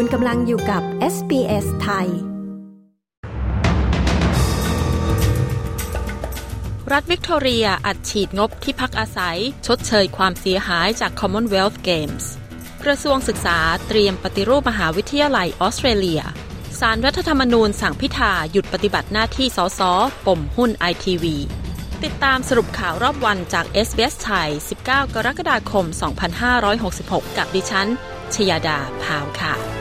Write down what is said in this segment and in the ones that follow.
คุณกำลังอยู่กับ SBS ไทย รัฐวิกตอเรียอัดฉีดงบที่พักอาศัย ชดเชยความเสียหายจาก Commonwealth Games กระทรวงศึกษาเตรียมปฏิรูปมหาวิทยาลัยออสเตรเลีย สารรัฐธรรมนูญสั่งพิธาหยุดปฏิบัติหน้าที่สสปมหุ้นไอทีวีติดตามสรุปข่าวรอบวันจาก SBS ไทย 19 กรกฎาคม 2566 กับดิฉัน ชยาดาพาวค่ะ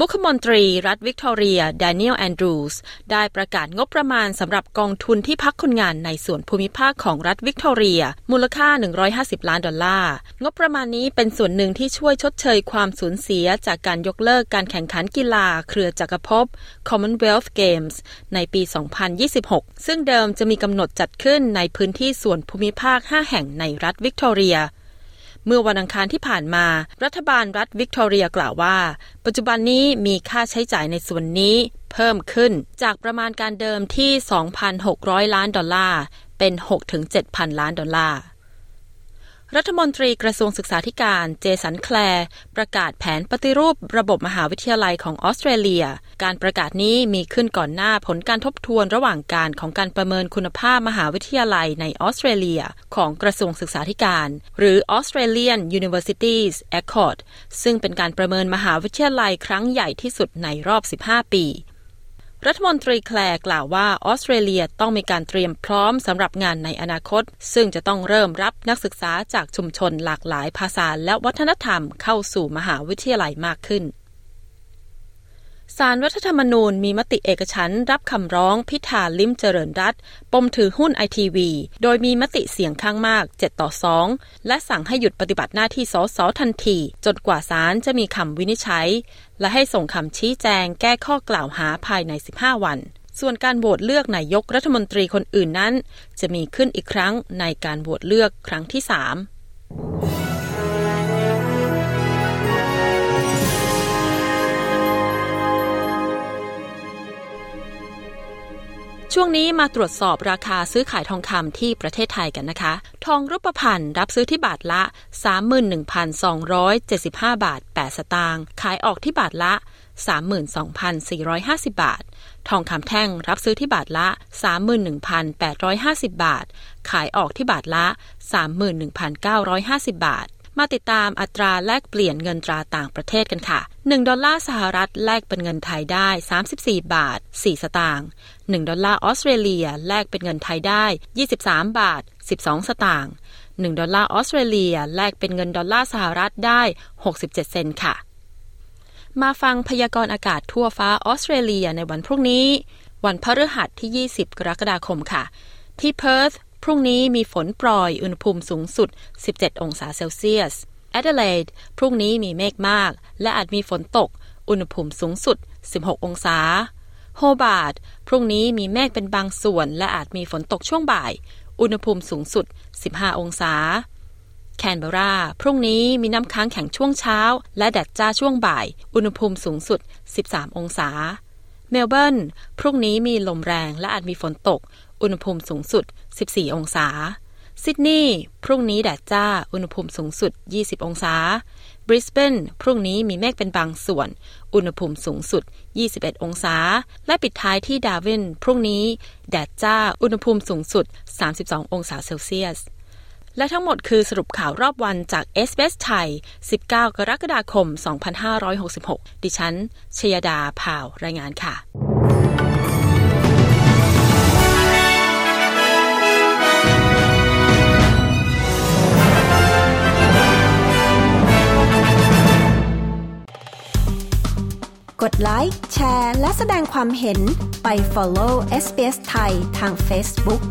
มุขมนตรีรัฐวิกตอเรียดานิเอลแอนดรูสได้ประกาศงบประมาณสำหรับกองทุนที่พักคนงานในส่วนภูมิภาคของรัฐวิกตอเรีย มูลค่า 150 ล้านดอลลาร์ งบประมาณนี้เป็นส่วนหนึ่งที่ช่วยชดเชยความสูญเสียจากการยกเลิกการแข่งขันกีฬาเครือจักรภพ Commonwealth Games ในปี 2026 ซึ่งเดิมจะมีกำหนดจัดขึ้นในพื้นที่ส่วนภูมิภาค 5 แห่งในรัฐวิกตอเรีย เมื่อวันอังคารที่ผ่านมา รัฐบาลรัฐวิกตอเรียกล่าวว่า ปัจจุบันนี้มีค่าใช้จ่ายในส่วนนี้เพิ่มขึ้นจากประมาณการเดิมที่ 2,600 ล้านดอลลาร์ เป็น 6-7,000 ล้านดอลลาร์ รัฐมนตรีกระทรวงศึกษาธิการเจสันแคลร์ประกาศแผนปฏิรูประบบมหาวิทยาลัยของออสเตรเลีย การประกาศนี้มีขึ้นก่อนหน้าผลการทบทวนระหว่างการของการประเมินคุณภาพมหาวิทยาลัยในออสเตรเลีย ของกระทรวงศึกษาธิการ หรือ Australian Universities Accord ซึ่งเป็นการประเมินมหาวิทยาลัยครั้งใหญ่ที่สุดในรอบ 15 ปี รัฐมนตรีแคลร์กล่าวว่าออสเตรเลียต้องมีการเตรียมพร้อมสำหรับงานในอนาคต ซึ่งจะต้องเริ่มรับนักศึกษาจากชุมชนหลากหลายภาษาและวัฒนธรรมเข้าสู่มหาวิทยาลัยมากขึ้น สารรัฐธรรมนูญมีมติเอกฉันรับคำร้องพิธาลิมเจริญรัตปมถือหุ้นไอทีวี โดยมีมติเสียงข้างมาก 7 ต่อ 2 และสั่งให้หยุดปฏิบัติหน้าที่สสทันที จนกว่าศาลจะมีคำวินิจฉัย และให้ส่งคำชี้แจงแก้ข้อกล่าวหาภายใน 15 วัน ส่วนการโหวตเลือกนายกรัฐมนตรีคนอื่นนั้น จะมีขึ้นอีกครั้งในการโหวตเลือกครั้งที่ 3 ช่วงนี้มาตรวจสอบราคาซื้อขายทองคำที่ประเทศไทยกันนะคะ ทองรูปพรรณรับซื้อที่บาทละ 31,275 บาท 8 สตางค์ ขายออกที่บาทละ 32,450 บาท ทองคำแท่งรับซื้อที่บาทละ 31,850 บาท ขายออกที่บาทละ 31,950 บาท มาติดตามอัตราแลกเปลี่ยนเงินตราต่างประเทศกันค่ะ 1 ดอลลาร์สหรัฐแลกเป็นเงินไทยได้ 34 บาท 4 สตางค์ 1 ดอลลาร์ออสเตรเลียแลกเป็นเงินไทยได้ 23 บาท 12 สตางค์ 1 ดอลลาร์ออสเตรเลียแลกเป็นเงินดอลลาร์สหรัฐได้ 67 เซนต์ค่ะ มาฟังพยากรณ์อากาศทั่วฟ้าออสเตรเลียในวันพรุ่งนี้ วันพฤหัสที่ 20 กรกฎาคมค่ะ ที่เพิร์ธ พรุ่งนี้มีฝนโปรยอุณหภูมิสูงสุด 17 องศาเซลเซียสแอดิเลดพรุ่งนี้มีเมฆมาก และอาจมีฝนตก อุณหภูมิสูงสุด 16 องศาโฮบาร์ตพรุ่งนี้มีเมฆเป็นบางส่วน และอาจมีฝนตกช่วงบ่าย อุณหภูมิสูงสุด 15 องศาแคนเบราพรุ่งนี้มีน้ำค้างแข็งช่วงเช้า และแดดจ้าช่วงบ่าย อุณหภูมิสูงสุด 13 องศา เมลเบิร์นพรุ่งนี้มีลมแรงและอาจมีฝนตก อุณหภูมิสูงสุด 14 องศา ซิดนีย์พรุ่งนี้แดดจ้า อุณหภูมิสูงสุด 20 องศา บริสเบนพรุ่งนี้มีเมฆเป็นบางส่วน อุณหภูมิสูงสุด 21 องศา และปิดท้ายที่ดาวิน พรุ่งนี้ แดดจ้า อุณหภูมิสูงสุด 32 องศาเซลเซียส และทั้งหมดคือสรุปข่าวรอบวันจากเอสเบสไทย 19 กรกฎาคม 2566 ดิฉัน ชยดาพาว รายงานค่ะกดไลค์ แชร์ และแสดงความเห็นไป follow SBS ไทยทาง Facebook